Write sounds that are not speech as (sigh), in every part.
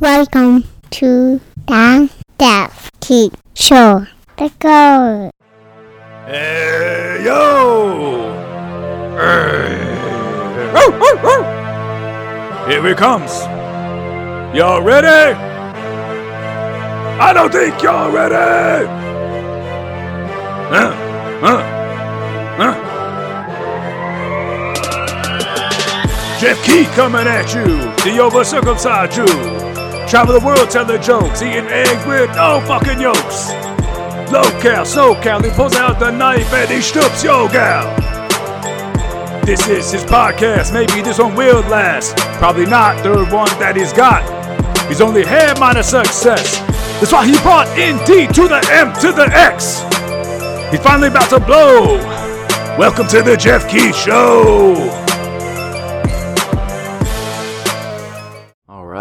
Welcome to the Deaf Kid Show. Let's go. Hey, yo! Hey. Here he comes. Y'all ready? I don't think y'all ready! Huh? Huh? Huh? Geoff Keith coming at you, the over circumcised Jew. Travel the world telling jokes, eating eggs with no fucking yolks. Low cal, so cal, he pulls out the knife and he strips yo gal. This is his podcast, maybe this one will last. Probably not the one that he's got. He's only had minus success. That's why he brought in D to the M to the X. He's finally about to blow. Welcome to the Geoff Keith Show.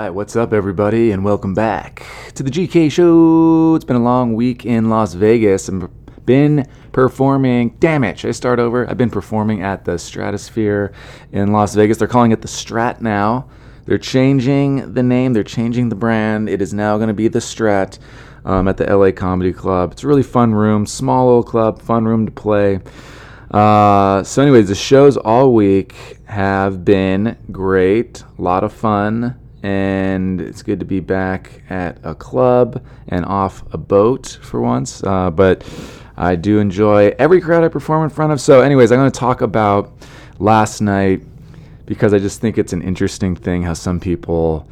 Right, what's up, everybody, and welcome back to the GK Show. It's been a long week in Las Vegas. I've been performing. Damn it! Should I start over? I've been performing at the Stratosphere in Las Vegas. They're calling it the Strat now. They're changing the name. They're changing the brand. It is now going to be the Strat um, at the LA Comedy Club. It's a really fun room, small little club, fun room to play. Uh, so, anyways, the shows all week have been great, a lot of fun, and it's good to be back at a club and off a boat for once. Uh, but I do enjoy every crowd I perform in front of. So, anyways, I'm going to talk about last night because I just think it's an interesting thing how some people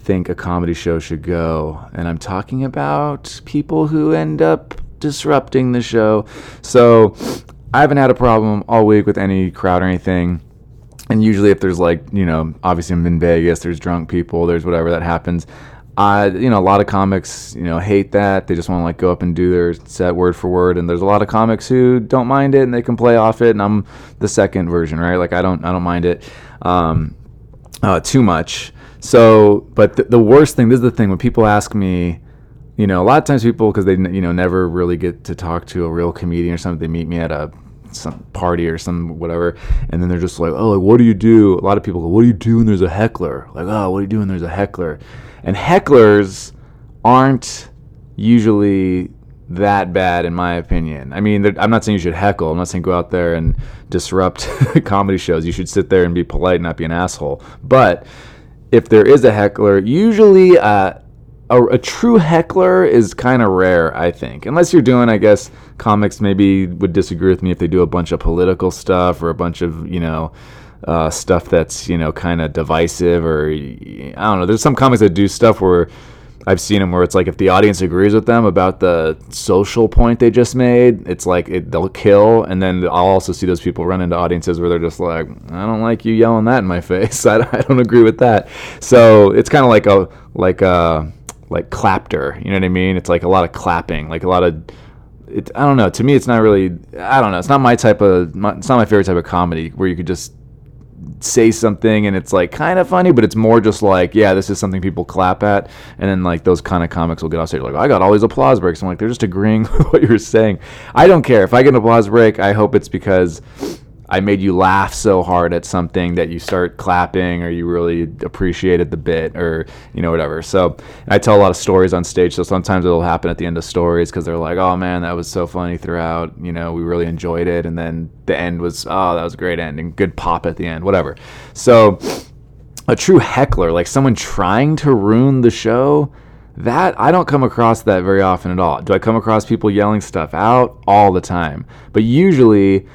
think a comedy show should go. And I'm talking about people who end up disrupting the show. So, I haven't had a problem all week with any crowd or anything. And usually, if there's like, you know, obviously I'm in Vegas, there's drunk people, there's whatever that happens. I, you know, a lot of comics, you know, hate that. They just want to like go up and do their set word for word. And there's a lot of comics who don't mind it and they can play off it. And I'm the second version, right? Like I don't, I don't mind it um, uh, too much. So, but th- the worst thing, this is the thing when people ask me, you know, a lot of times people because they you know never really get to talk to a real comedian or something. They meet me at a some party or some whatever, and then they're just like, oh, like what do you do? A lot of people go, what do you do when there's a heckler? Like, oh, what do you do when there's a heckler? And hecklers aren't usually that bad in my opinion. I mean, I'm not saying you should heckle. I'm not saying go out there and disrupt (laughs) comedy shows. You should sit there and be polite, and not be an asshole. But if there is a heckler, usually uh, a, a true heckler is kind of rare, I think. Unless you're doing, I guess, comics maybe would disagree with me if they do a bunch of political stuff or a bunch of, you know, uh, stuff that's, you know, kind of divisive or, I don't know. There's some comics that do stuff where I've seen them where it's like if the audience agrees with them about the social point they just made, it's like it, they'll kill. And then I'll also see those people run into audiences where they're just like, I don't like you yelling that in my (laughs) face. I, I don't agree with that. So it's kind of like a like a like clapter. You know what I mean? It's like a lot of clapping, like a lot of. It, I don't know. To me, it's not really. I don't know. It's not my type of. My, it's not my favorite type of comedy where you could just say something and it's like kind of funny, but it's more just like, yeah, this is something people clap at, and then like those kind of comics will get off stage like, I got all these applause breaks. I'm like, they're just agreeing (laughs) with what you're saying. I don't care if I get an applause break. I hope it's because I made you laugh so hard at something that you start clapping or you really appreciated the bit or you know whatever. So I tell a lot of stories on stage. So sometimes it'll happen at the end of stories because they're like, "Oh man, that was so funny throughout. You know, we really enjoyed it." And then the end was, "Oh, that was a great ending. Good pop at the end. Whatever." So a true heckler, like someone trying to ruin the show. That I don't come across that very often at all. Do I come across people yelling stuff out all the time? But usually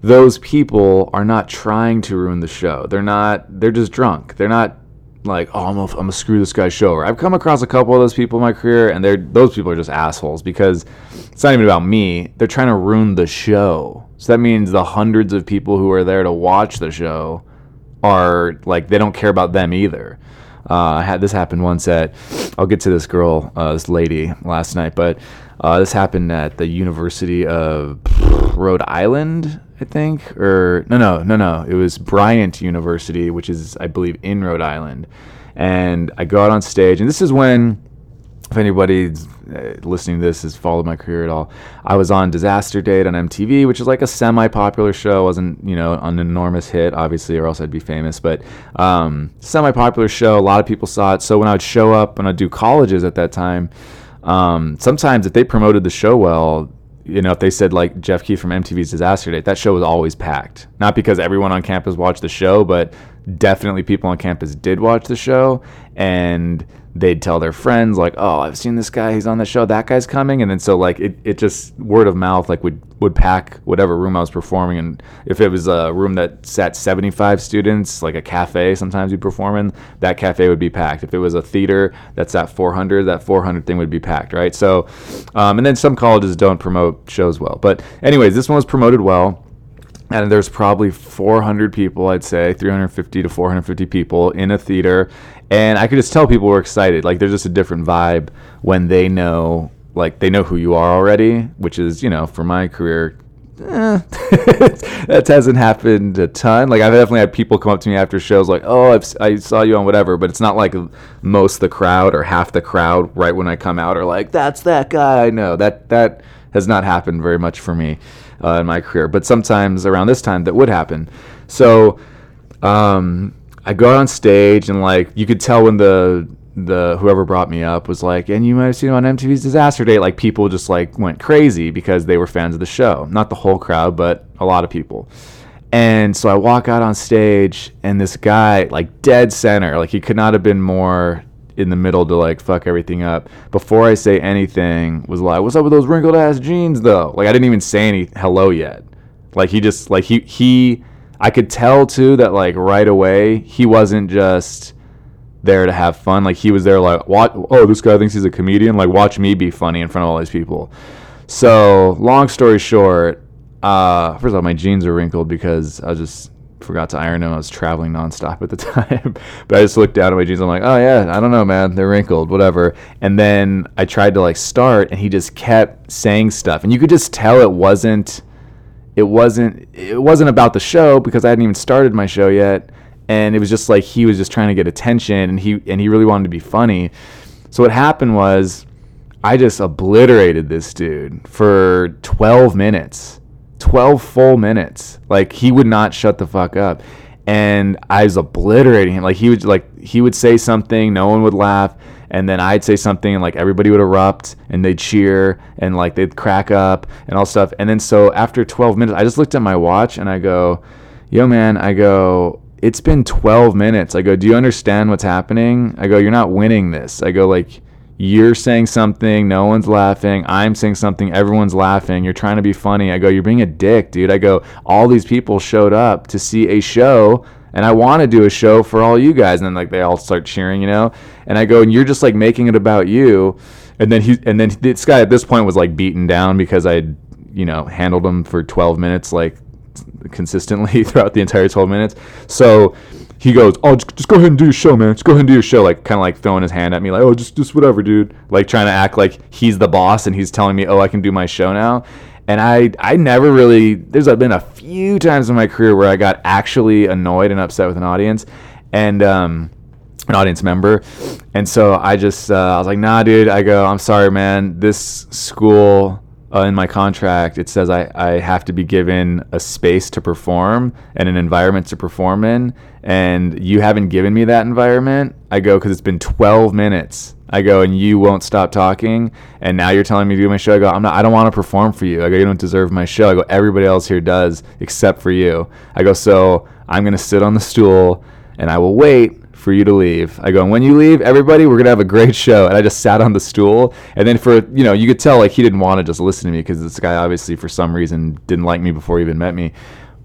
those people are not trying to ruin the show. They're not. They're just drunk. They're not like, oh, I'm gonna, I'm gonna screw this guy's show. Or I've come across a couple of those people in my career, and they're those people are just assholes because it's not even about me. They're trying to ruin the show. So that means the hundreds of people who are there to watch the show are like they don't care about them either. Uh, I had this happen once at. I'll get to this girl, uh, this lady last night, but uh, this happened at the University of Rhode Island, I think, or no, no, no, no. It was Bryant University, which is, I believe, in Rhode Island. And I go out on stage, and this is when, if anybody's uh, listening to this has followed my career at all. I was on Disaster Date on MTV, which is like a semi-popular show. wasn't you know an enormous hit, obviously, or else I'd be famous. But um, semi-popular show. A lot of people saw it. So when I would show up and I'd do colleges at that time, um, sometimes if they promoted the show well, you know, if they said like Geoff Keith from MTV's Disaster Date, that show was always packed. Not because everyone on campus watched the show, but definitely people on campus did watch the show and they'd tell their friends like, "Oh, I've seen this guy. He's on the show. That guy's coming." And then so like it, it just word of mouth like would would pack whatever room I was performing. And if it was a room that sat 75 students, like a cafe, sometimes we perform in, that cafe would be packed. If it was a theater that's at 400, that 400 thing would be packed, right? So, um, and then some colleges don't promote shows well. But anyways, this one was promoted well and there's probably 400 people i'd say 350 to 450 people in a theater. And i could just tell people were excited. Like there's just a different vibe when they know like they know who you are already which is you know for my career eh, (laughs) that hasn't happened a ton. Like i've definitely had people come up to me after shows like oh I've, i saw you on whatever but it's not like most the crowd or half the crowd right when i come out are like that's that guy i know. That that has not happened very much for me uh, in my career. But sometimes around this time, that would happen. So um, I go out on stage, and like you could tell when the the whoever brought me up was like, and you might have seen on MTV's Disaster Date, like people just like went crazy because they were fans of the show. Not the whole crowd, but a lot of people. And so I walk out on stage, and this guy, like dead center, like he could not have been more in the middle to like fuck everything up. Before I say anything, was like, "What's up with those wrinkled ass jeans?" Though, like I didn't even say any hello yet. Like he just like he he, I could tell too that like right away he wasn't just there to have fun. Like he was there like, "What? Oh, this guy thinks he's a comedian. Like watch me be funny in front of all these people." So long story short, uh, first of all, my jeans are wrinkled because I was just forgot to iron them. I was traveling nonstop at the (laughs) time. but I just looked down at my jeans. I'm like, oh yeah, I don't know, man. They're wrinkled, whatever. And then I tried to like start, and he just kept saying stuff, and you could just tell it wasn't, it wasn't, it wasn't about the show because I hadn't even started my show yet, and it was just like he was just trying to get attention, and he and he really wanted to be funny. So what happened was, I just obliterated this dude for 12 minutes 12 full minutes. Like he would not shut the fuck up. And I was obliterating him. Like he would like he would say something, no one would laugh, and then I'd say something and like everybody would erupt and they'd cheer and like they'd crack up and all stuff. And then so after 12 minutes, I just looked at my watch and I go, "Yo man, I go, it's been 12 minutes. I go, "Do you understand what's happening?" I go, "You're not winning this." I go like you're saying something, no one's laughing. I'm saying something, everyone's laughing. You're trying to be funny. I go, you're being a dick, dude. I go, all these people showed up to see a show, and I want to do a show for all you guys. And then like they all start cheering, you know. And I go, and you're just like making it about you. And then he, and then this guy at this point was like beaten down because I, you know, handled him for 12 minutes like consistently (laughs) throughout the entire 12 minutes. So he goes, "Oh, just, just, go ahead and do your show, man. Just go ahead and do your show." Like kind of like throwing his hand at me, like, "Oh, just just whatever, dude." Like trying to act like he's the boss and he's telling me, "Oh, I can do my show now." And I I never really there's been a few times in my career where I got actually annoyed and upset with an audience, and um, an audience member, and so I just uh, I was like, "Nah, dude." I go, "I'm sorry, man. This school." Uh, in my contract, it says I, I have to be given a space to perform and an environment to perform in. And you haven't given me that environment. I go, because it's been 12 minutes. I go, and you won't stop talking. And now you're telling me to do my show. I go, I'm not, I don't want to perform for you. I go, you don't deserve my show. I go, everybody else here does except for you. I go, so I'm going to sit on the stool and I will wait for you to leave. I go, and when you leave, everybody, we're gonna have a great show. And I just sat on the stool, and then for you know, you could tell like he didn't want to just listen to me because this guy obviously for some reason didn't like me before he even met me,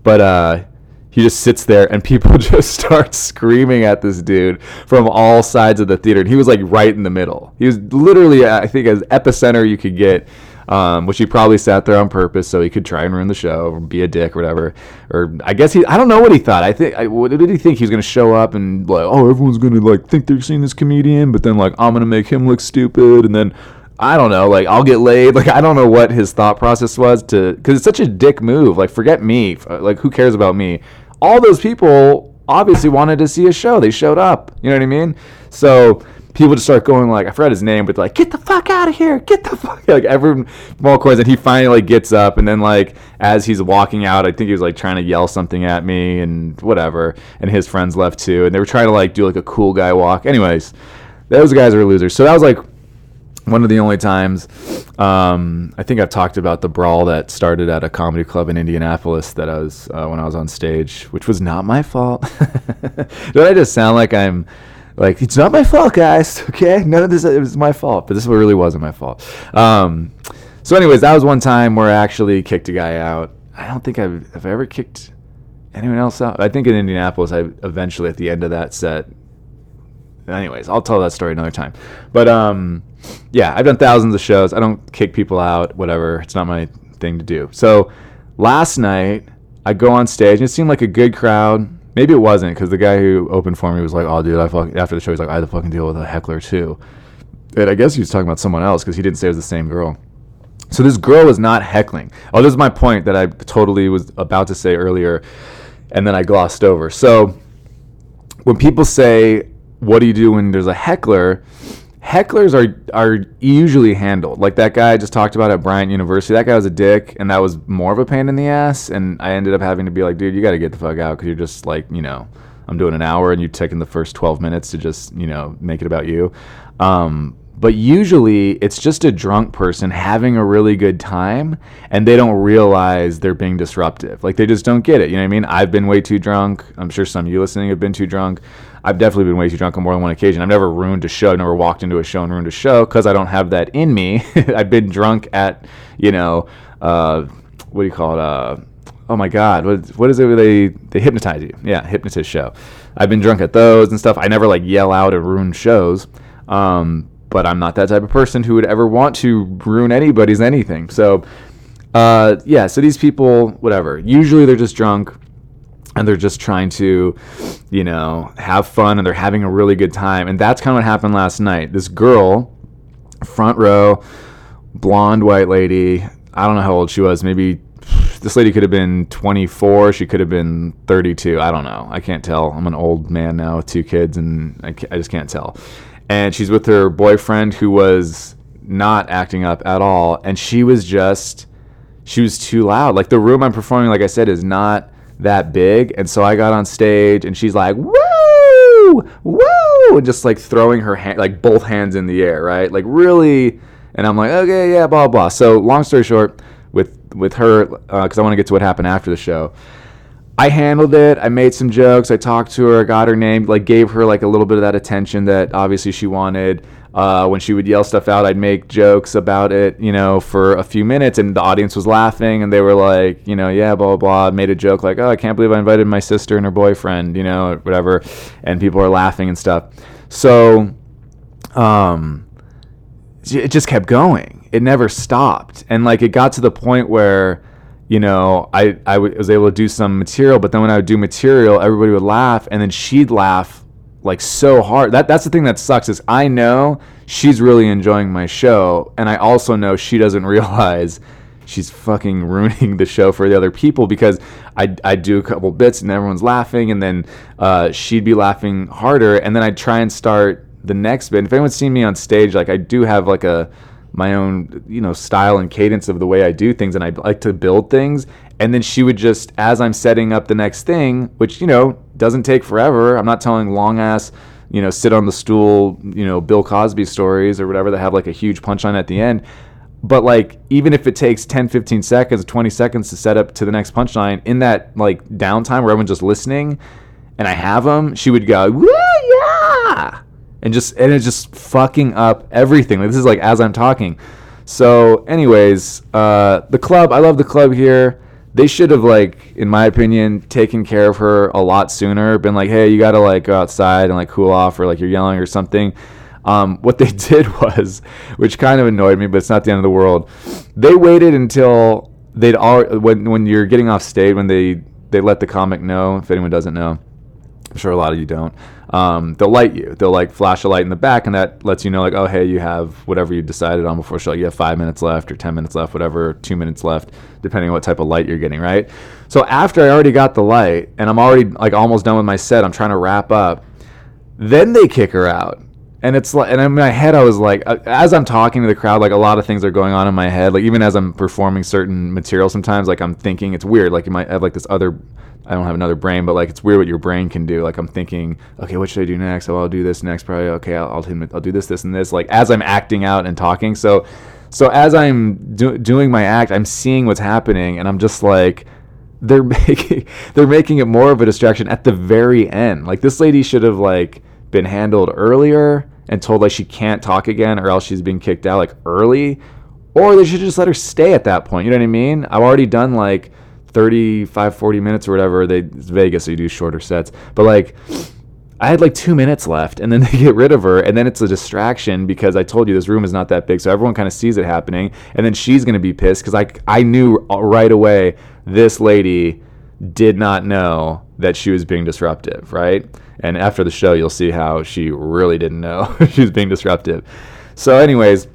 but uh, he just sits there and (laughs) people just start screaming at this dude from all sides of the theater. And he was like right in the middle. He was literally, I think, as epicenter you could get um, which he probably sat there on purpose so he could try and ruin the show or be a dick or whatever. Or I guess he, I don't know what he thought. I think, I, what did he think he was gonna show up and like, oh, everyone's gonna like think they're seeing this comedian, but then like I'm gonna make him look stupid, and then I don't know, like I'll get laid. (laughs) Like I don't know what his thought process was to, because it's such a dick move. Like forget me, like who cares about me? All those people obviously wanted to see a show. They showed up. You know what I mean? So people just start going like I forgot his name, but like get the fuck out of here, get the fuck (laughs) like everyone more coins, and he finally like gets up, and then like as he's walking out, I think he was like trying to yell something at me and whatever, and his friends left too, and they were trying to like do like a cool guy walk. Anyways, those guys are losers. So that was like one of the only times um, I think I've talked about the brawl that started at a comedy club in Indianapolis that I was uh, when I was on stage, which was not my fault. (laughs) Did I just sound like I'm like it's not my fault, guys? (laughs) Okay, none of this was my fault, but this really wasn't my fault. Um, so, anyways, that was one time where I actually kicked a guy out. I don't think I've, have ever kicked anyone else out. I think in Indianapolis, I eventually at the end of that set anyways, I'll tell that story another time. But um, yeah, I've done thousands of shows. I don't kick people out, whatever. It's not my thing to do. So last night, I go on stage and it seemed like a good crowd. Maybe it wasn't because the guy who opened for me was like, "Oh, dude, I fuck." After the show, he's like, "I had to fucking deal with a heckler too." And I guess he was talking about someone else because he didn't say it was the same girl. So this girl was not heckling. Oh, this is my point that I totally was about to say earlier, and then I glossed over. So when people say what do you do when there's a heckler? Hecklers are are usually handled like that guy I just talked about at Bryant University. That guy was a dick, and that was more of a pain in the ass. And I ended up having to be like, dude, you got to get the fuck out because you're just like, you know, I'm doing an hour, and you're taking the first 12 minutes to just, you know, make it about you. Um, but usually it's just a drunk person having a really good time and they don't realize they're being disruptive. Like they just don't get it. You know what I mean? I've been way too drunk. I'm sure some of you listening have been too drunk. I've definitely been way too drunk on more than one occasion. I've never ruined a show, never walked into a show and ruined a show because I don't have that in me. (laughs) I've been drunk at, you know, uh, what do you call it? Uh, oh my God, what, what is it where they, they hypnotize you? Yeah, hypnotist show. I've been drunk at those and stuff. I never like yell out and ruin shows. Um, but I'm not that type of person who would ever want to ruin anybody's anything. So, uh, yeah, so these people, whatever, usually they're just drunk and they're just trying to, you know, have fun and they're having a really good time. And that's kind of what happened last night. This girl, front row, blonde white lady, I don't know how old she was, maybe this lady could have been 24, she could have been 32. I don't know. I can't tell. I'm an old man now with two kids and I, I just can't tell. And she's with her boyfriend who was not acting up at all and she was just she was too loud. Like the room I'm performing like I said is not that big. And so I got on stage and she's like, woo, woo, and just like throwing her hand, like both hands in the air, right? Like really. And I'm like, okay, yeah, blah, blah. So long story short, with, with her, because uh, I want to get to what happened after the show. I handled it. I made some jokes. I talked to her, I got her name, like gave her like a little bit of that attention that obviously she wanted. Uh, when she would yell stuff out, I'd make jokes about it, you know, for a few minutes, and the audience was laughing, and they were like, you know, yeah, blah blah blah. Made a joke like, oh, I can't believe I invited my sister and her boyfriend, you know, whatever, and people are laughing and stuff. So, um, it just kept going. It never stopped, and like it got to the point where you know, I, I was able to do some material, but then when I would do material, everybody would laugh, and then she'd laugh like so hard. That that's the thing that sucks is I know she's really enjoying my show, and I also know she doesn't (laughs) realize she's fucking ruining the show for the other people because I I do a couple bits and everyone's laughing, and then uh, she'd be laughing harder, and then I'd try and start the next bit. And if anyone's seen me on stage, like I do have like a my own you know style and cadence of the way I do things, and I like to build things. And then she would just, as I'm setting up the next thing, which you know doesn't take forever. I'm not telling long ass, you know, sit on the stool, you know, Bill Cosby stories or whatever that have like a huge punchline at the end. But like, even if it takes 10, 15 seconds, 20 seconds to set up to the next punchline, in that like downtime where everyone's just listening, and I have them, she would go, yeah, and just and it's just fucking up everything. Like, this is like as I'm talking. So, anyways, uh, the club. I love the club here they should have like in my opinion taken care of her a lot sooner been like hey you gotta like go outside and like cool off or like you're yelling or something um, what they (laughs) did was which kind of annoyed me but it's not the end of the world they waited until they'd all when when you're getting off stage when they they let the comic know if anyone doesn't know i'm sure a lot of you don't um, they'll light you. They'll like flash a light in the back, and that lets you know like, oh hey, you have whatever you decided on before show. You have five minutes left, or ten minutes left, whatever, two minutes left, depending on what type of light you're getting, right? So after I already got the light, and I'm already like almost done with my set, I'm trying to wrap up. Then they kick her out, and it's like, and in my head, I was like, uh, as I'm talking to the crowd, like a lot of things are going on in my head. Like even as I'm performing certain material, sometimes like I'm thinking it's weird. Like you might have like this other, I don't have another brain, but like it's weird what your brain can do. Like I'm thinking, okay, what should I do next? Oh, I'll do this next. Probably okay. I'll I'll, I'll do this, this, and this. Like as I'm acting out and talking. So, so as I'm do- doing my act, I'm seeing what's happening, and I'm just like they're (laughs) making they're making it more of a distraction at the very end. Like this lady should have like been handled earlier and told like she can't talk again or else she's being kicked out like early or they should just let her stay at that point. You know what I mean? I've already done like 35 40 minutes or whatever. They it's Vegas so you do shorter sets. But like I had like two minutes left, and then (laughs) they get rid of her, and then it's a distraction because I told you this room is not that big, so everyone kind of sees it happening, and then she's gonna be pissed because I I knew right away this lady did not know that she was being disruptive, right? And after the show, you'll see how she really didn't know (laughs) she was being disruptive. So, anyways,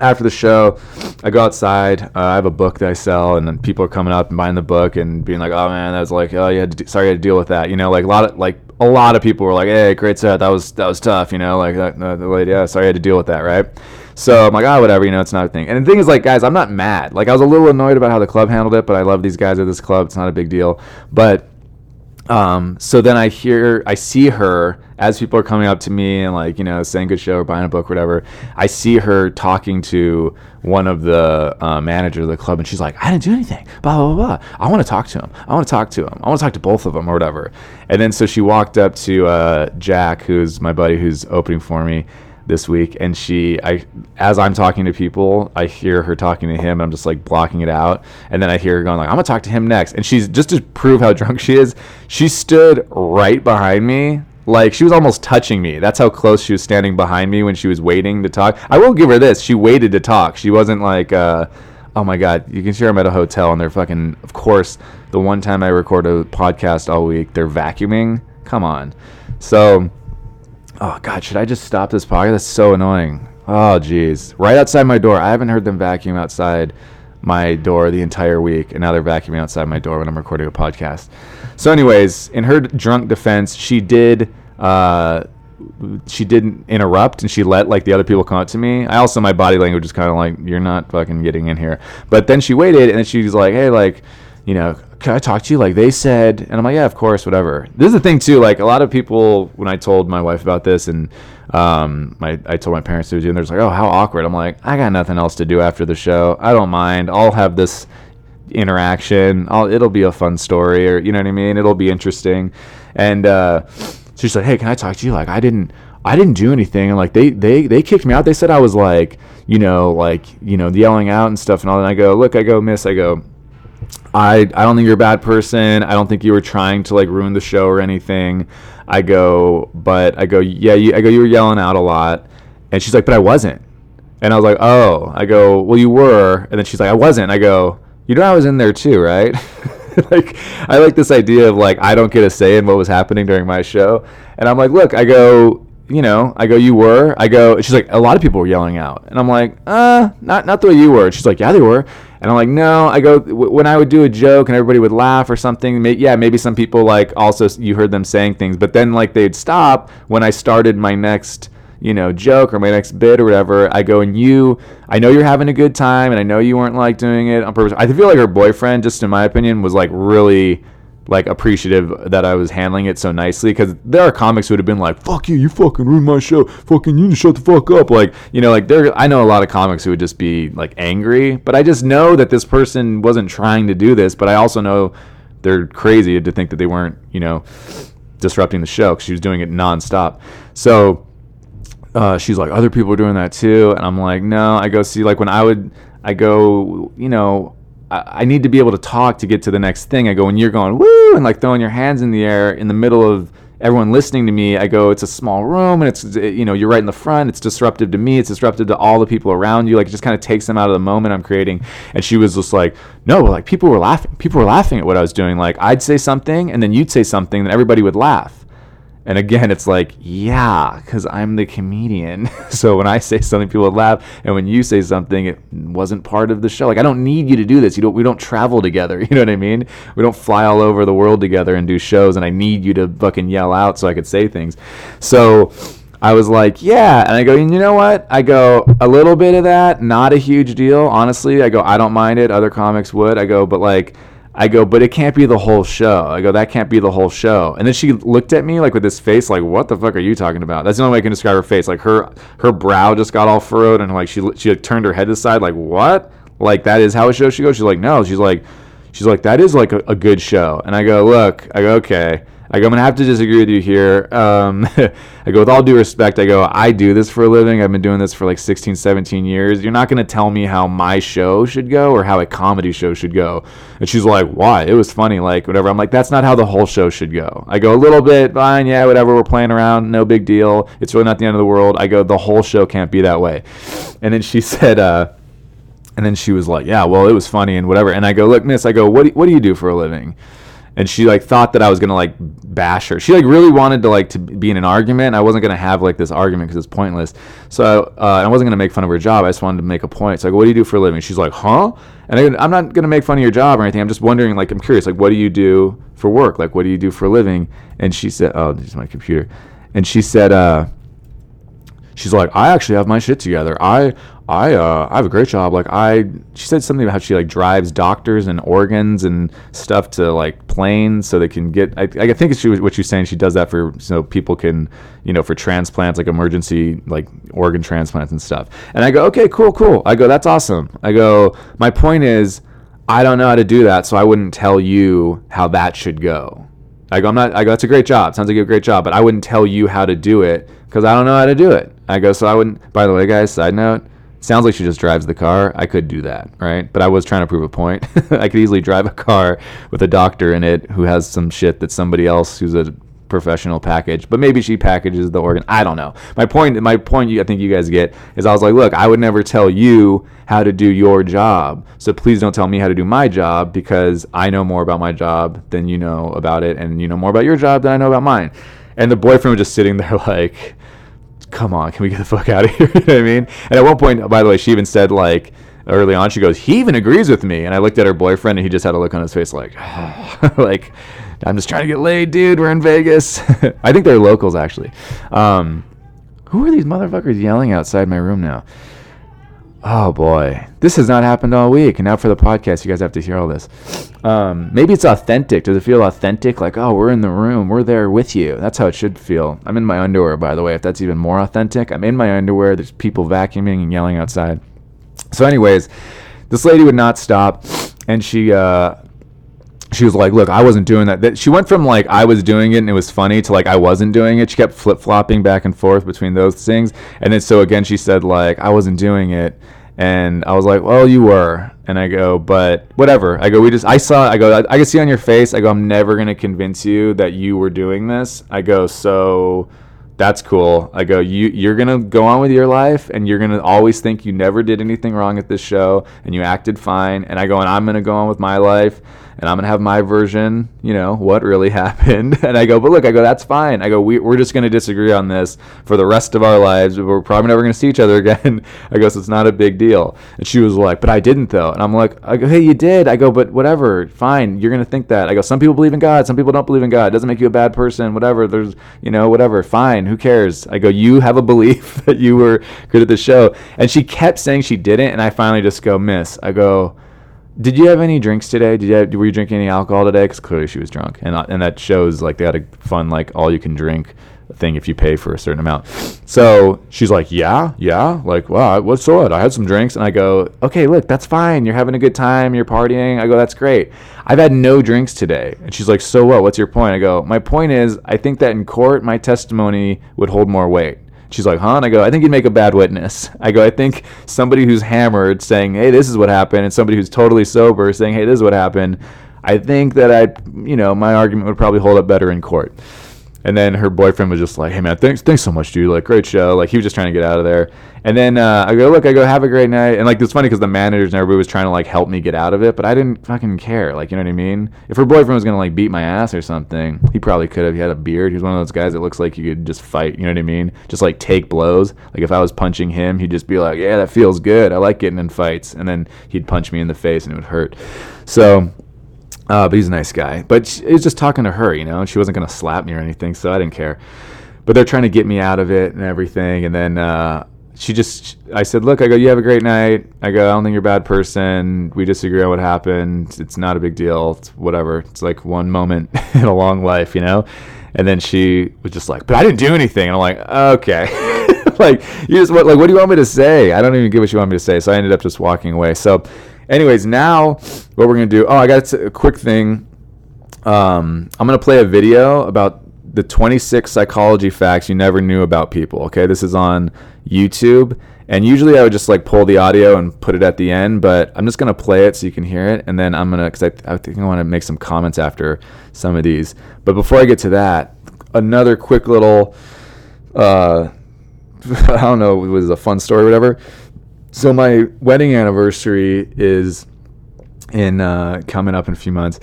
after the show, I go outside. Uh, I have a book that I sell, and then people are coming up and buying the book and being like, "Oh man, that was like, oh yeah, sorry, I had to deal with that." You know, like a lot of like a lot of people were like, "Hey, great set. That was that was tough." You know, like uh, the lady, yeah, sorry, I had to deal with that, right? So I'm like, oh, whatever, you know, it's not a thing. And the thing is, like, guys, I'm not mad. Like, I was a little annoyed about how the club handled it, but I love these guys at this club. It's not a big deal. But um, so then I hear, I see her as people are coming up to me and like, you know, saying good show or buying a book, or whatever. I see her talking to one of the uh, managers of the club, and she's like, I didn't do anything, blah, blah, blah, blah. I want to talk to him. I want to talk to him. I want to talk to both of them or whatever. And then so she walked up to uh, Jack, who's my buddy who's opening for me this week and she I as I'm talking to people I hear her talking to him I'm just like blocking it out. And then I hear her going like I'm gonna talk to him next. And she's just to prove how drunk she is she stood right behind me. Like she was almost touching me. That's how close she was standing behind me when she was waiting to talk. I will give her this. She waited to talk. She wasn't like uh oh my god you can see I'm at a hotel and they're fucking of course the one time I record a podcast all week they're vacuuming? Come on. So Oh God, should I just stop this podcast? That's so annoying. Oh jeez, right outside my door. I haven't heard them vacuum outside my door the entire week, and now they're vacuuming outside my door when I'm recording a podcast. So, anyways, in her drunk defense, she did. Uh, she didn't interrupt and she let like the other people come up to me. I also my body language is kind of like you're not fucking getting in here. But then she waited and then she's like, "Hey, like, you know, can I talk to you? Like they said, and I'm like, yeah, of course, whatever. This is the thing too. Like a lot of people, when I told my wife about this, and um, my I told my parents to do, and they're just like, oh, how awkward. I'm like, I got nothing else to do after the show. I don't mind. I'll have this interaction. I'll, it'll be a fun story, or you know what I mean. It'll be interesting. And uh, she's like, hey, can I talk to you? Like I didn't. I didn't do anything, and like they they they kicked me out. They said I was like, you know, like you know, yelling out and stuff and all. And I go, look, I go, miss, I go, I I don't think you're a bad person. I don't think you were trying to like ruin the show or anything. I go, but I go, yeah, you, I go, you were yelling out a lot, and she's like, but I wasn't. And I was like, oh, I go, well, you were, and then she's like, I wasn't. I go, you know, I was in there too, right? (laughs) like, I like this idea of like I don't get a say in what was happening during my show, and I'm like, look, I go, you know, I go, you were. I go, she's like, a lot of people were yelling out, and I'm like, uh, not not the way you were. she's like, yeah, they were. And I'm like, no. I go when I would do a joke and everybody would laugh or something. May, yeah, maybe some people like also you heard them saying things, but then like they'd stop when I started my next you know joke or my next bit or whatever. I go and you, I know you're having a good time, and I know you weren't like doing it on purpose. I feel like her boyfriend, just in my opinion, was like really like appreciative that I was handling it so nicely because there are comics who would have been like, "Fuck you, you fucking ruined my show. Fucking you shut the fuck up." Like you know, like there. I know a lot of comics who would just be like angry, but I just know that this person wasn't trying to do this. But I also know they're crazy to think that they weren't, you know, disrupting the show because she was doing it nonstop. So. Uh, she's like, other people are doing that too, and I'm like, no. I go see like when I would, I go, you know, I, need to be able to talk to get to the next thing. I go, and you're going, woo, and like throwing your hands in the air in the middle of everyone listening to me. I go, it's a small room, and it's, uh, you know, you're right in the front. It's disruptive to me. It's disruptive to all the people around you. Like, it just kind of takes them out of the moment I'm creating. And she was just like, no, like people were laughing. People were laughing at what I was doing. Like, I'd say something, and then you'd say something, and everybody would laugh. And again, it's like, yeah, because I'm the comedian. (laughs) so when I say something, people laugh, and when you say something, it wasn't part of the show. Like I don't need you to do this. You don't. We don't travel together. (laughs) You know what I mean? We don't fly all over the world together and do shows. And I need you to fucking yell out so I could say things. So I was like, yeah. And I go, you know what? I go, a little bit of that, not a huge deal. Honestly, I go, I don't mind it. Other comics would. I go, but like, I go, but it can't be the whole show. I go, that can't be the whole show. And then she looked at me like with this face, like, what the fuck are you talking about? That's the only way I can describe her face. Like her her brow just got all furrowed, and like she she like turned her head to the side, like what? Like that is how a show should go. She's like, no. She's like, she's like, that is like a, a good show. And I go, look, I go, okay. I go, I'm gonna have to disagree with you here. Um, (laughs) I go, with all due respect, I go, I do this for a living. I've been doing this for like 16, 17 years. You're not gonna tell me how my show should go or how a comedy show should go. And she's like, why? It was funny, like whatever. I'm like, that's not how the whole show should go. I go, a little bit, fine, yeah, whatever. We're playing around, no big deal. It's really not the end of the world. I go, the whole show can't be that way. And then she (laughs) said, uh, and then she was like, yeah, well, it was funny and whatever. And I go, look, miss, I go, what do, what do you do for a living? And she like thought that I was gonna like bash her. She like really wanted to like to be in an argument. I wasn't gonna have like this argument because it's pointless. So uh, I wasn't gonna make fun of her job. I just wanted to make a point. So go, "What do you do for a living?" She's like, "Huh?" And I, I'm not gonna make fun of your job or anything. I'm just wondering. Like I'm curious. Like what do you do for work? Like what do you do for a living? And she said, "Oh, this is my computer." And she said, uh, she's like, I actually have my shit together. I I uh, I have a great job. Like I, she said something about how she like drives doctors and organs and stuff to like planes so they can get. I, I think she what she's saying. She does that for so people can you know for transplants like emergency like organ transplants and stuff. And I go, okay, cool, cool. I go, that's awesome. I go, my point is, I don't know how to do that, so I wouldn't tell you how that should go. I go, I'm not. I go, that's a great job. Sounds like a great job, but I wouldn't tell you how to do it because I don't know how to do it. I go, so I wouldn't. By the way, guys, side note Sounds like she just drives the car. I could do that, right? But I was trying to prove a point. (laughs) I could easily drive a car with a doctor in it who has some shit that somebody else who's a professional package, but maybe she packages the organ. I don't know. My point, my point, I think you guys get is I was like, look, I would never tell you how to do your job, so please don't tell me how to do my job because I know more about my job than you know about it, and you know more about your job than I know about mine. And the boyfriend was just sitting there (laughs) like, come on, can we get the fuck out of (laughs) here? you know what I mean? And at one point, by the way, she even said like early on, she goes, he even agrees with me. And I looked at her boyfriend, and he just had a look on his face like, (laughs) like, I'm just trying to get laid, dude. We're in Vegas. (laughs) I think they're locals actually. Um, who are these motherfuckers yelling outside my room now? Oh boy, this has not happened all week, and now for the podcast, you guys have to hear all this. Um, maybe it's authentic. Does it feel authentic? Like, oh, we're in the room, we're there with you. That's how it should feel. I'm in my underwear, by the way. If that's even more authentic, I'm in my underwear. There's people vacuuming and yelling outside. So, anyways, this lady would not stop, and she uh, she was like, "Look, I wasn't doing that." She went from like I was doing it and it was funny to like I wasn't doing it. She kept flip flopping back and forth between those things, and then so again she said like I wasn't doing it, and I was like, "Well, you were," and I go, "But whatever." I go, "We just I saw." I go, "I, I can see on your face." I go, "I'm never gonna convince you that you were doing this." I go, "So." That's cool. I go, you you're gonna go on with your life and you're gonna always think you never did anything wrong at this show and you acted fine. And I go, and I'm gonna go on with my life and I'm gonna have my version, you know, what really (laughs) happened. And I go, but look, I go, that's fine. I go, we, we're just gonna disagree on this for the rest of our lives. We're probably never gonna see each other (laughs) again. I guess it's not a big deal. And she was like, but I didn't though. And I'm like, I go, hey, you did. I go, but whatever, fine. You're gonna think that. I go, some people believe in God, some people don't believe in God. It doesn't make you a bad person. Whatever. There's, you know, whatever. Fine. Who cares? I go, you have a belief (laughs) that you were good at the show. And she kept saying she didn't. And I finally just go, miss. I go did you have any drinks today? Did you have, were you drinking any alcohol today? Because clearly she was drunk, and uh, and that shows like they had a fun like all you can drink thing if you pay for a certain amount. So she's like, yeah, yeah, like wow, what's so what? I had some drinks, and I go, okay, look, that's fine. You're having a good time. You're partying. I go, that's great. I've had no drinks today, and she's like, so what? What's your point? I go, my point is, I think that in court my testimony would hold more weight. She's like, huh? And I go, I think you'd make a bad witness. I go, I think somebody who's hammered saying, hey, this is what happened, and somebody who's totally sober saying, hey, this is what happened. I think that I, you know, my argument would probably hold up better in court. And then her boyfriend was just like, "Hey man, thanks, thanks so much, dude. Like, great show." Like, he was just trying to get out of there. And then uh, I go, "Look, I go, have a great night." And like, it's funny because the managers and everybody was trying to like help me get out of it, but I didn't fucking care. Like, you know what I mean? If her boyfriend was gonna like beat my ass or something, he probably could have. He had a beard. He was one of those guys that looks like you could just fight. You know what I mean? Just like take blows. Like if I was punching him, he'd just be like, "Yeah, that feels good. I like getting in fights." And then he'd punch me in the face and it would hurt. So uh, but he's a nice guy. But he was just talking to her, you know, and she wasn't going to slap me or anything, so I didn't care. but they're trying to get me out of it and everything. And then uh, she just, I said, look, I go, you have a great night. I go, I don't think you're a bad person. We disagree on what happened. It's not a big deal. It's whatever. It's like one moment (laughs) in a long life, you know. And then she was just like, but I didn't do anything. And I'm like, okay. (laughs) like you just what like what do you want me to say? I don't even get what you want me to say. So I ended up just walking away. So, anyways, now what we're gonna do? Oh, I got a quick thing. Um, I'm gonna play a video about the 26 psychology facts you never knew about people. Okay, this is on YouTube. And usually I would just like pull the audio and put it at the end, but I'm just gonna play it so you can hear it, and then I'm gonna because I, I think I want to make some comments after some of these. But before I get to that, another quick little uh, (laughs) I don't know, it was a fun story or whatever. So my wedding anniversary is in uh, coming up in a few months.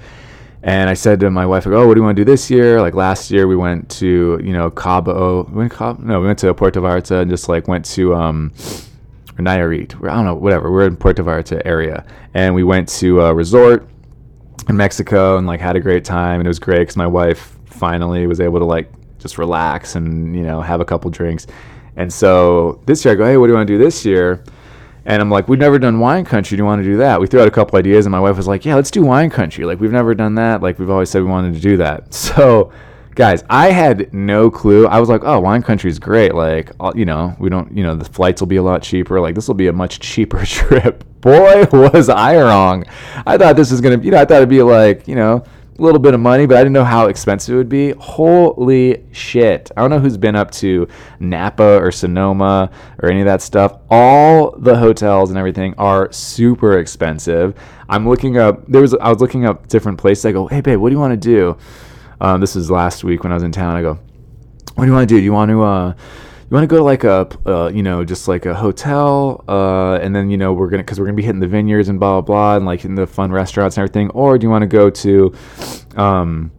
And I said to my wife, "Oh, what do you want to do this year?" Like last year, we went to you know Cabo. We went Cabo, no, we went to Puerto Vallarta and just like went to um, or Nayarit. I don't know, whatever. We're in Puerto Vallarta area, and we went to a resort in Mexico and like had a great time. And it was great because my wife finally was able to like just relax and you know have a couple drinks. And so this year I go, hey, what do you want to do this year? And I'm like, we've never done wine country. Do you want to do that? We threw out a couple ideas, and my wife was like, yeah, let's do wine country. Like we've never done that. Like we've always said we wanted to do that. (laughs) So, guys, I had no clue. I was like, oh, wine country is great. Like, uh, you know, we don't, you know, the flights will be a lot cheaper. Like this will be a much cheaper (laughs) trip. Boy, (laughs) was I wrong. I thought this was gonna, you know, I thought it'd be like, you know, little bit of money, but I didn't know how expensive it would be. Holy shit. I don't know who's been up to Napa or Sonoma or any of that stuff. All the hotels and everything are super expensive. I'm looking up, there was, I was looking up different places. I go, hey, babe, what do you want to do? Um, this was last week when I was in town. I go, what do you want to do? Do you want to, uh, you want to go to like a uh, you know just like a hotel uh, and then you know we're gonna because we're gonna be hitting the vineyards and blah blah blah and like in the fun restaurants and everything or do you want to go to um,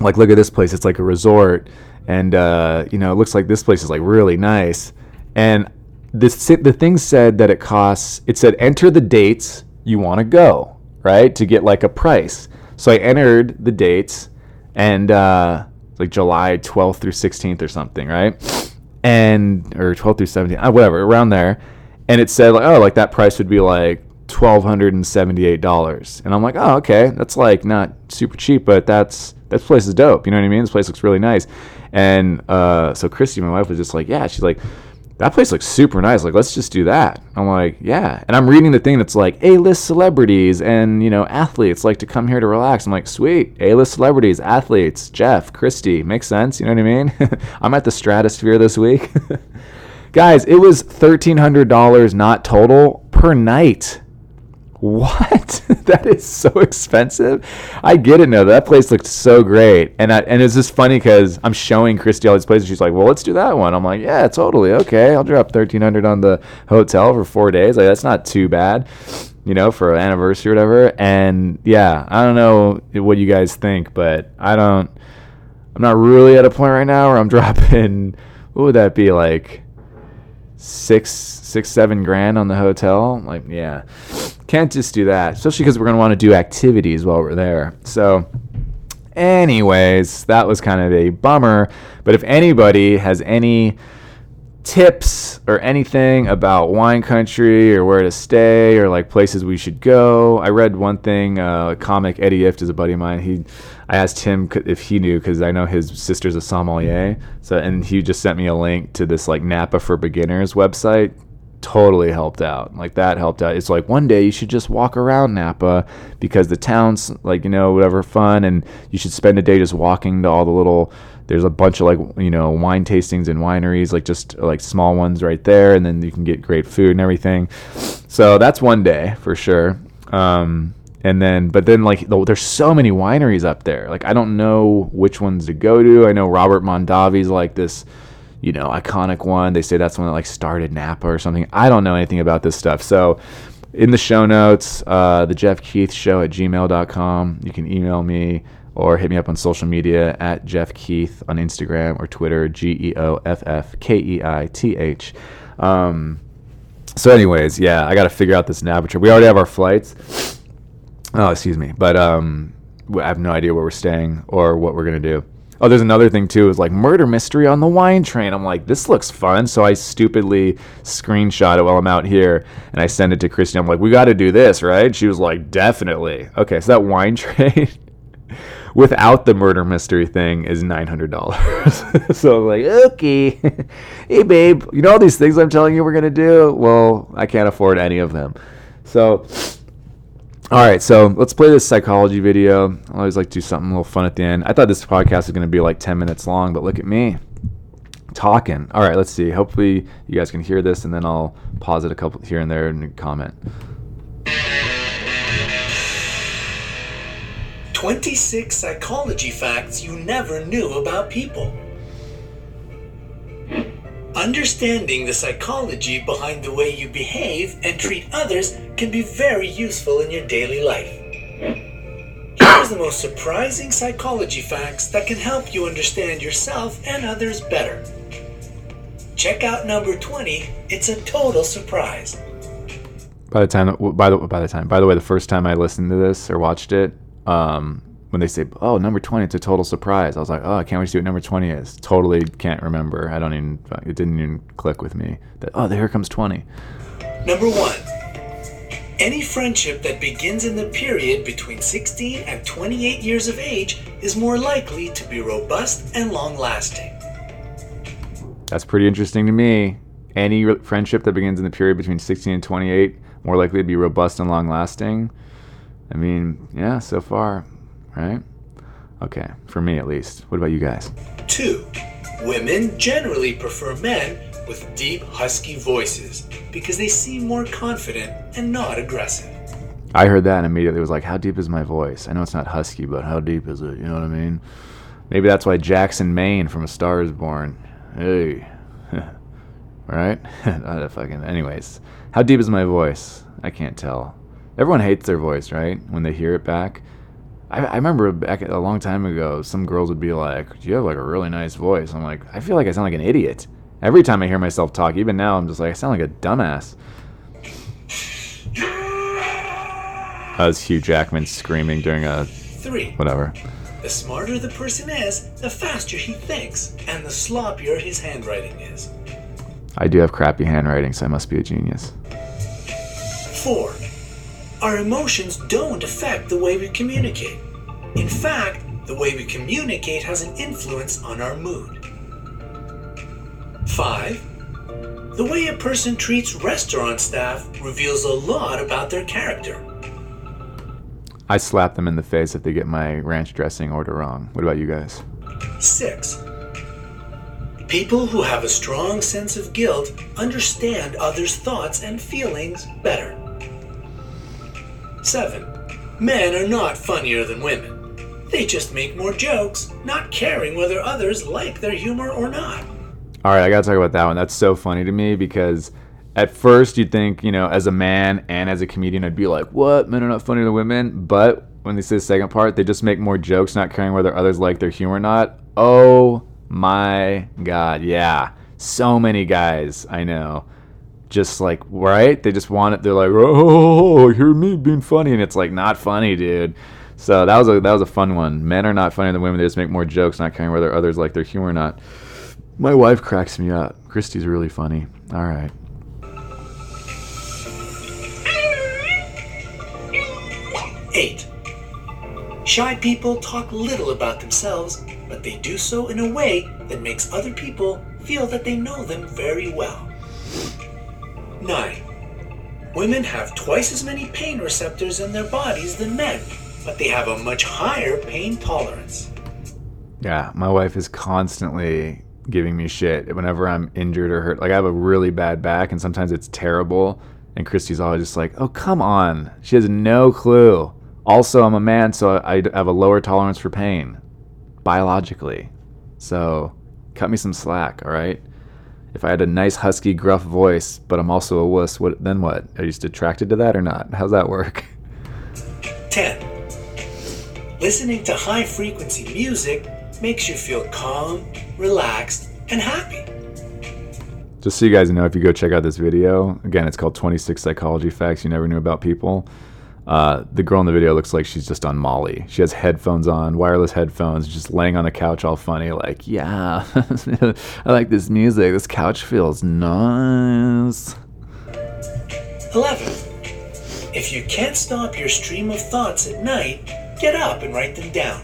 like look at this place it's like a resort and uh, you know it looks like this place is like really nice and this the thing said that it costs it said enter the dates you want to go right to get like a price. So i entered the dates and uh, like july 12th through 16th or something right and or 12 through 17 uh, whatever around there. And it said like oh like that price would be like $1278 and i'm like oh okay that's like not super cheap but that's this place is dope. You know what i mean? This place looks really nice. And uh, so christy my wife was just like yeah she's like that place looks super nice. Like, let's just do that. I'm like, yeah. And I'm reading the thing that's like A-list celebrities and you know athletes like to come here to relax. I'm like, sweet. A-list celebrities, athletes, Geoff, Christy, makes sense. You know what I mean? (laughs) I'm at the Stratosphere this week, (laughs) guys. It was thirteen hundred dollars, not total, per night what? (laughs) that is so expensive. I get it now. That place looked so great, and I, and it's just funny because I'm showing Christy all these places. She's like, "Well, let's do that one." I'm like, "Yeah, totally okay. I'll drop thirteen hundred on the hotel for four days. Like that's not too bad, you know, for an anniversary or whatever." And yeah, I don't know what you guys think, but I don't. I'm not really at a point right now where I'm (laughs) dropping. What would that be like? Six, six, seven grand on the hotel. Like, yeah can't just do that, especially because we're going to want to do activities while we're there. So, anyways, that was kind of a bummer. But if anybody has any tips or anything about wine country or where to stay or like places we should go, I read one thing. Uh, comic Eddie Ifft is a buddy of mine. He, I asked him if he knew because I know his sister's a sommelier. So and he just sent me a link to this like Napa for Beginners website totally helped out. Like that helped out. It's like one day you should just walk around Napa because the town's like, you know, whatever fun and you should spend a day just walking to all the little there's a bunch of like, you know, wine tastings and wineries, like just like small ones right there and then you can get great food and everything. So that's one day for sure. Um and then but then like there's so many wineries up there. Like I don't know which ones to go to. I know Robert Mondavi's like this you know, iconic one. They say that's one that like started Napa or something. I don't know anything about this stuff. So in the show notes, uh, the Geoff Keith show at gmail.com. You can email me or hit me up on social media at Geoff Keith on Instagram or Twitter, G E O F F K E I T H. Um, so, anyways, yeah, I got to figure out this Napa trip. We already have our flights. Oh, excuse me. But um, I have no idea where we're staying or what we're going to do. Oh, there's another thing too. Is like murder mystery on the wine train. I'm like, this looks fun. So I stupidly screenshot it while I'm out here, and I send it to Christy. I'm like, we got to do this, right? She was like, definitely. Okay, so that wine (laughs) train without the murder mystery thing is nine hundred dollars. (laughs) so I'm like, okay, (laughs) hey babe, you know all these things I'm telling you we're gonna do. Well, I can't afford any of them. So all right, so let's play this psychology video. I always like to do something a little fun at the end. I thought this podcast was to be like 10 minutes long, but look at me talking. All right, let's see. Hopefully, you guys can hear this, and then I'll pause it a couple here and there and comment. 26 psychology facts you never knew about people. Understanding the psychology behind the way you behave and treat others can be very useful in your daily life. Here's the most surprising psychology facts that can help you understand yourself and others better. Check out number 20. It's a total surprise. By the time, by the by the time, by the way, the first time I listened to this or watched it, um, when they say, "Oh, number 20, it's a total surprise," I was like, "Oh, I can't wait to see what number 20 is." Totally can't remember. I don't even. It didn't even click with me that oh, here comes 20. Number one. Any friendship that begins in the period between 16 and 28 years of age is more likely to be robust and long lasting. That's pretty interesting to me. Any re- friendship that begins in the period between 16 and 28 more likely to be robust and long lasting. I mean, yeah, so far, right? Okay, for me at least. What about you guys? Two. Women generally prefer men with deep, husky voices because they seem more confident and not aggressive. I heard that and immediately was like, how deep is my voice? I know it's not husky, but how deep is it? You know what I mean? Maybe that's why Jackson Maine from A Star is Born. Hey. (laughs) right? (laughs) I fucking anyways. How deep is my voice? I can't tell. Everyone hates their voice, right? When they hear it back. I, I remember back a long time ago, some girls would be like, "You have like a really nice voice." I'm like, I feel like I sound like an idiot every time I hear myself talk. Even now, I'm just like, I sound like a dumbass. That was Hugh Jackman screaming during a Three. whatever. The smarter the person is, the faster he thinks, and the sloppier his handwriting is. I do have crappy handwriting, so I must be a genius. Four. Our emotions don't affect the way we communicate. In fact, the way we communicate has an influence on our mood. Five. The way a person treats restaurant staff reveals a lot about their character. I slap them in the face if they get my ranch dressing order wrong. What about you guys? Six. People who have a strong sense of guilt understand others' thoughts and feelings better. 7. Men are not funnier than women. They just make more jokes, not caring whether others like their humor or not. All right, I gotta talk about that one. That's so funny to me because at first you'd think, you know, as a man and as a comedian, I'd be like, what? Men are not funnier than women. But when they say the second part, they just make more jokes, not caring whether others like their humor or not. Oh my God. Yeah. So many guys I know just like, right? They just want it. They're like, oh, hear me being funny. And it's like, not funny, dude. So that was a that was a fun one. Men are not funnier than women. They just make more jokes, not caring whether others like their humor or not. My wife cracks me up. Christy's really funny. All right. 8. Shy people talk little about themselves, but they do so in a way that makes other people feel that they know them very well. 9. Women have twice as many pain receptors in their bodies than men, but they have a much higher pain tolerance. Yeah, my wife is constantly giving me shit whenever I'm injured or hurt. Like I have a really bad back, and sometimes it's terrible. And Christy's always just like, "Oh, come on." She has no clue. Also, I'm a man, so I have a lower tolerance for pain, biologically. So, cut me some slack, all right? If I had a nice husky, gruff voice, but I'm also a wuss, what then? What? Are you just attracted to that or not? How's that work? 10. Listening to high frequency music makes you feel calm, relaxed, and happy. Just so you guys know, if you go check out this video, again, it's called 26 Psychology Facts You Never Knew About People. Uh, the girl in the video looks like she's just on Molly. She has headphones on, wireless headphones, just laying on the couch all funny, like, yeah, (laughs) I like this music. This couch feels nice. 11. If you can't stop your stream of thoughts at night, get up and write them down.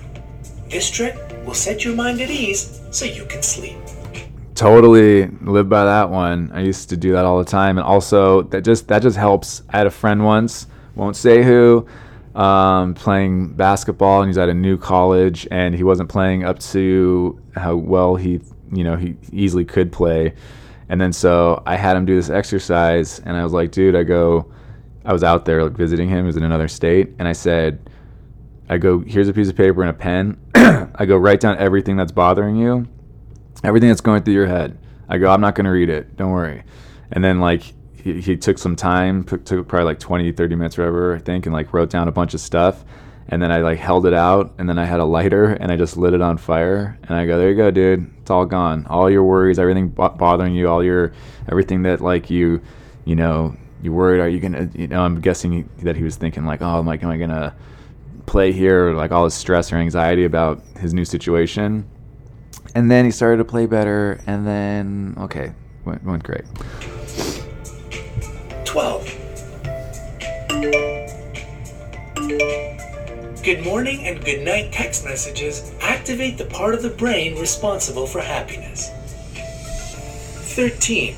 This trick will set your mind at ease so you can sleep. Totally live by that one. I used to do that all the time, and also that just that just helps. I had a friend once, won't say who, um, playing basketball, and he's at a new college, and he wasn't playing up to how well he, you know, he easily could play. And then so I had him do this exercise, and I was like, dude, I go, I was out there like, visiting him. He was in another state, and I said, I go, here's a piece of paper and a pen. (clears throat) I go, write down everything that's bothering you, everything that's going through your head. I go, I'm not going to read it. Don't worry. And then, like, he, took some time, took, probably like 20, 30 minutes, or whatever, I think, and like wrote down a bunch of stuff. And then I like held it out, and then I had a lighter, and I just lit it on fire. And I go, there you go, dude. It's all gone. All your worries, everything bo- bothering you, all your, everything that like you, you know, you worried. Are you gonna? You know, I'm guessing that he was thinking like, oh, I, am I gonna play here? Like all his stress or anxiety about his new situation. And then he started to play better, and then okay, went, went great. 12. Good morning and good night text messages activate the part of the brain responsible for happiness. 13.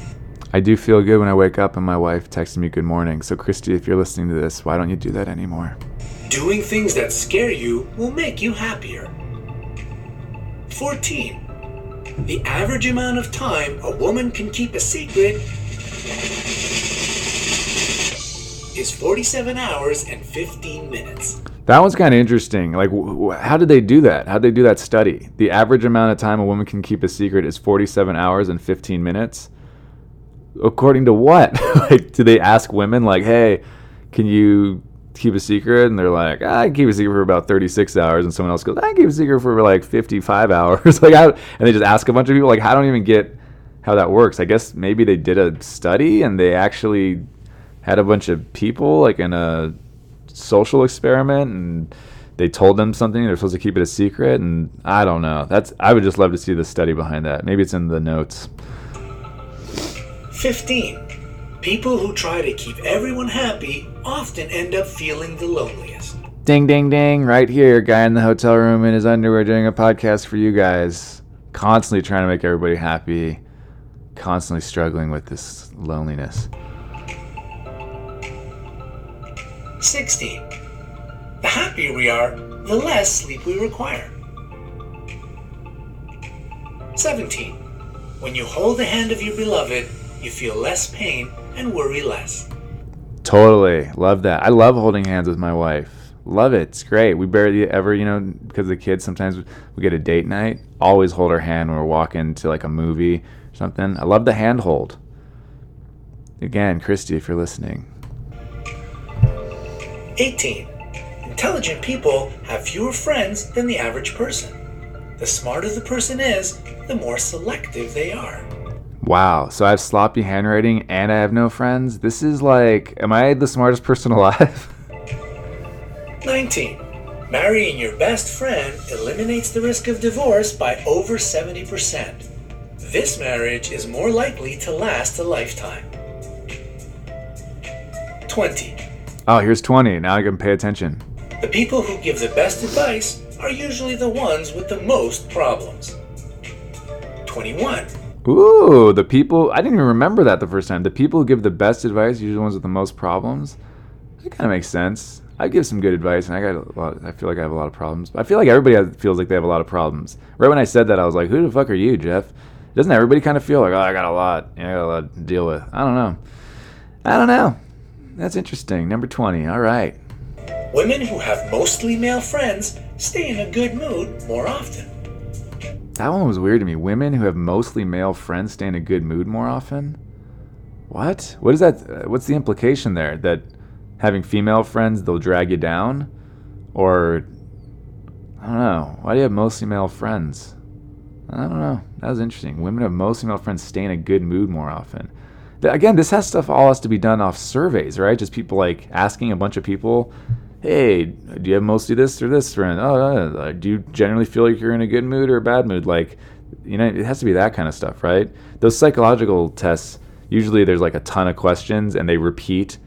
I do feel good when I wake up and my wife texts me good morning. So Christy, if you're listening to this, why don't you do that anymore? Doing things that scare you will make you happier. 14. The average amount of time a woman can keep a secret is 47 hours and 15 minutes. That one's kind of interesting. Like, wh- how did they do that? How did they do that study? The average amount of time a woman can keep a secret is 47 hours and 15 minutes. According to what? (laughs) like, do they ask women, like, hey, can you keep a secret? And they're like, I can keep a secret for about 36 hours. And someone else goes, I can keep a secret for like 55 hours. (laughs) like, how, and they just ask a bunch of people, like, I don't even get how that works. I guess maybe they did a study and they actually had a bunch of people, like, in a social experiment and they told them something they're supposed to keep it a secret and i don't know. That's i would just love to see the study behind that. Maybe it's in the notes. 15. People who try to keep everyone happy often end up feeling the loneliest. ding ding ding. Right here guy in the hotel room in his underwear doing a podcast for you guys. Constantly trying to make everybody happy. Constantly struggling with this loneliness 16. The happier we are, the less sleep we require. 17. When you hold the hand of your beloved, you feel less pain and worry less. Totally. Love that. I love holding hands with my wife. Love it. It's great. We barely ever, you know, because the kids, sometimes we get a date night. Always hold our hand when we're walking to like a movie or something. I love the hand hold. Again, Christy, if you're listening. 18. Intelligent people have fewer friends than the average person. The smarter the person is, the more selective they are. Wow. So I have sloppy handwriting and I have no friends. This is like, am I the smartest person (laughs) alive? 19. Marrying your best friend eliminates the risk of divorce by over 70%. This marriage is more likely to last a lifetime. 20. Oh, here's 20. Now I can pay attention. The people who give the best advice are usually the ones with the most problems. 21. Ooh, the people, I didn't even remember that the first time. The people who give the best advice, usually the ones with the most problems. That kind of makes sense. I give some good advice, and I got a lot. I feel like I have a lot of problems. I feel like everybody has, feels like they have a lot of problems. Right when I said that, I was like, "Who the fuck are you, Geoff?" Doesn't everybody kind of feel like, "Oh, I got a lot. Yeah, I got a lot to deal with." I don't know. I don't know. That's interesting. Number twenty. All right. Women who have mostly male friends stay in a good mood more often. That one was weird to me. Women who have mostly male friends stay in a good mood more often. What? What is that? uh, What's the implication there? That having female friends they'll drag you down, or I don't know. Why do you have mostly male friends? I don't know. That was interesting. Women who have mostly male friends stay in a good mood more often. Again, this has stuff all has to be done off surveys, right? Just people like asking a bunch of people, "Hey, do you have mostly this or this friend? Oh, uh, do you generally feel like you're in a good mood or a bad mood? Like, you know, it has to be that kind of stuff, right? Those psychological tests usually there's like a ton of questions and they repeat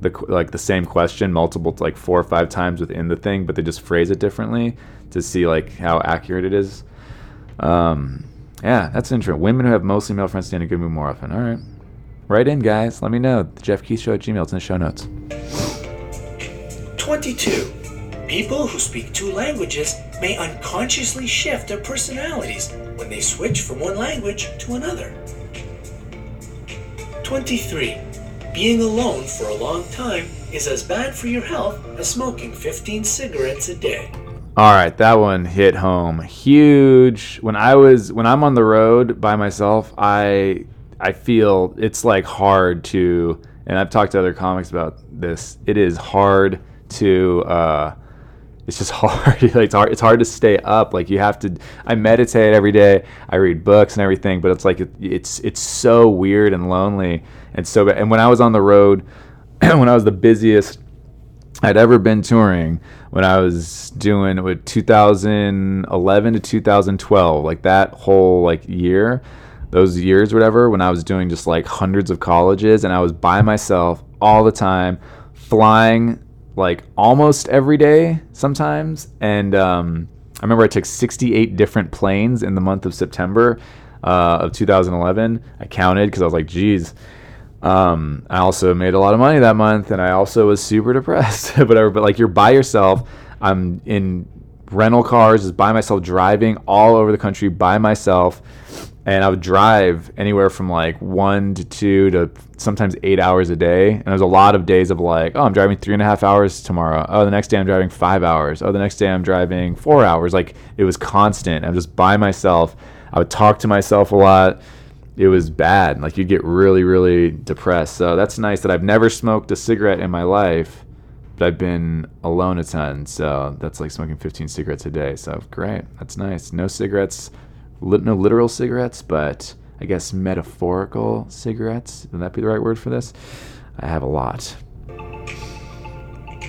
the like the same question multiple like four or five times within the thing, but they just phrase it differently to see like how accurate it is. Um, yeah, that's interesting. Women who have mostly male friends in a good mood more often. All right. Write in, guys. Let me know. The Geoff Keith Show at Gmail. It's in the show notes. 22. People who speak two languages may unconsciously shift their personalities when they switch from one language to another. 23. Being alone for a long time is as bad for your health as smoking 15 cigarettes a day. All right, that one hit home huge. When I was when I'm on the road by myself, I I feel it's like hard to and I've talked to other comics about this. It is hard to uh it's just (laughs) hard. (laughs) like it's hard. It's hard to stay up. Like you have to. I meditate every day. I read books and everything. But it's like it, it's it's so weird and lonely and so. And when I was on the road, (clears throat) when I was the busiest I'd ever been touring, when I was doing with 2011 to 2012, like that whole like year, those years, whatever, when I was doing just like hundreds of colleges and I was by myself all the time, flying like almost every day sometimes. And um, I remember I took 68 different planes in the month of September uh, of 2011. I counted because I was like, geez. Um, I also made a lot of money that month, and I also was super depressed. (laughs) Whatever, but like you're by yourself. I'm in rental cars, just by myself, driving all over the country by myself, and I would drive anywhere from like one to two to sometimes eight hours a day. And there's a lot of days of like, oh, I'm driving three and a half hours tomorrow. Oh, the next day I'm driving five hours. Oh, the next day I'm driving four hours. Like it was constant. I'm just by myself. I would talk to myself a lot it was bad. Like you get really, really depressed. So that's nice that I've never smoked a cigarette in my life, but I've been alone a ton. So that's like smoking 15 cigarettes a day. So great. That's nice. No cigarettes, li- no literal cigarettes, but I guess metaphorical cigarettes. Would that be the right word for this? I have a lot.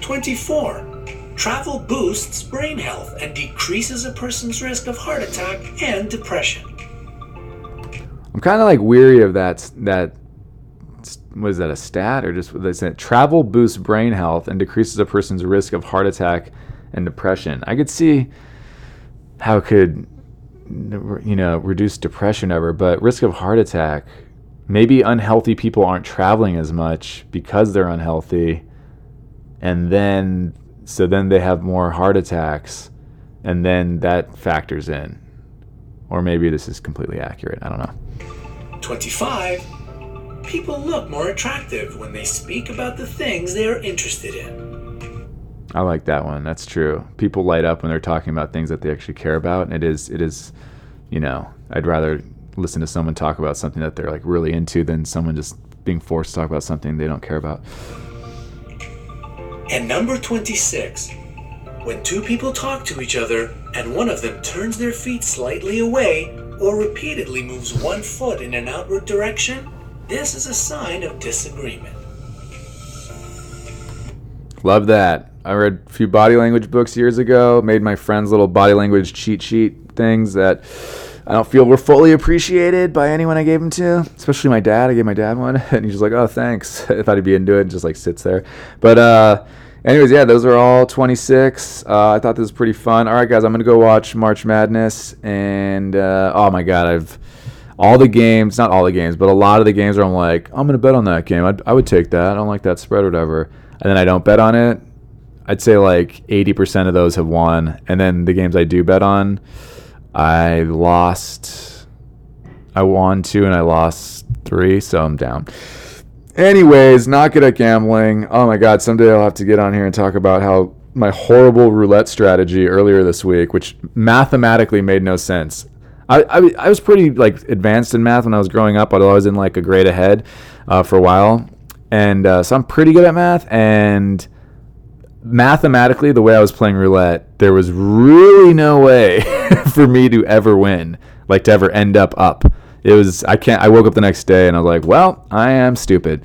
24. Travel boosts brain health and decreases a person's risk of heart attack and depression. I'm kind of like weary of that. That was that a stat or just they said travel boosts brain health and decreases a person's risk of heart attack and depression. I could see how it could you know reduce depression ever, but risk of heart attack. Maybe unhealthy people aren't traveling as much because they're unhealthy, and then so then they have more heart attacks, and then that factors in. Or maybe this is completely accurate. I don't know. 25. People look more attractive when they speak about the things they are interested in. I like that one. That's true. People light up when they're talking about things that they actually care about. And it is, it is, you know, I'd rather listen to someone talk about something that they're like really into than someone just being forced to talk about something they don't care about. And number 26. When two people talk to each other and one of them turns their feet slightly away or repeatedly moves one foot in an outward direction, this is a sign of disagreement. Love that. I read a few body language books years ago, made my friends little body language cheat sheet things that I don't feel were fully appreciated by anyone I gave them to, especially my dad. I gave my dad one, (laughs) and he's just like, "Oh, thanks." (laughs) I thought he'd be into it, and just like sits there. But uh, anyways, yeah, those are all 26. Uh, I thought this was pretty fun. All right, guys, I'm gonna go watch March Madness, and uh, oh my god, I've all the games, not all the games, but a lot of the games where I'm like, I'm gonna bet on that game. I'd, I would take that. I don't like that spread or whatever, and then I don't bet on it. I'd say like 80% of those have won, and then the games I do bet on, I lost. I won two and I lost three, so I'm down. Anyways, not good at gambling. Oh my god, someday I'll have to get on here and talk about how my horrible roulette strategy earlier this week, which mathematically made no sense. I, I, I was pretty like advanced in math when I was growing up, I was in like a grade ahead uh, for a while, and uh, so I'm pretty good at math. And mathematically, the way I was playing roulette, there was really no way (laughs) for me to ever win, like to ever end up up. it was I can't. I woke up the next day and I was like, well, I am stupid.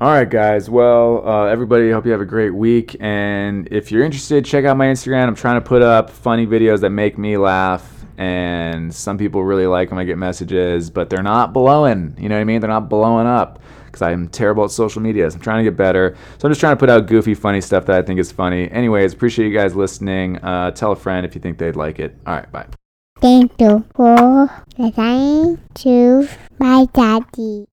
All right, guys. Well, uh, everybody, hope you have a great week. And if you're interested, check out my Instagram. I'm trying to put up funny videos that make me laugh. And some people really like them. I get messages, but they're not blowing. You know what I mean? They're not blowing up because I'm terrible at social media. I'm trying to get better. So I'm just trying to put out goofy, funny stuff that I think is funny. Anyways, appreciate you guys listening. Uh, tell a friend if you think they'd like it. All right, bye. Thank you for listening to my daddy.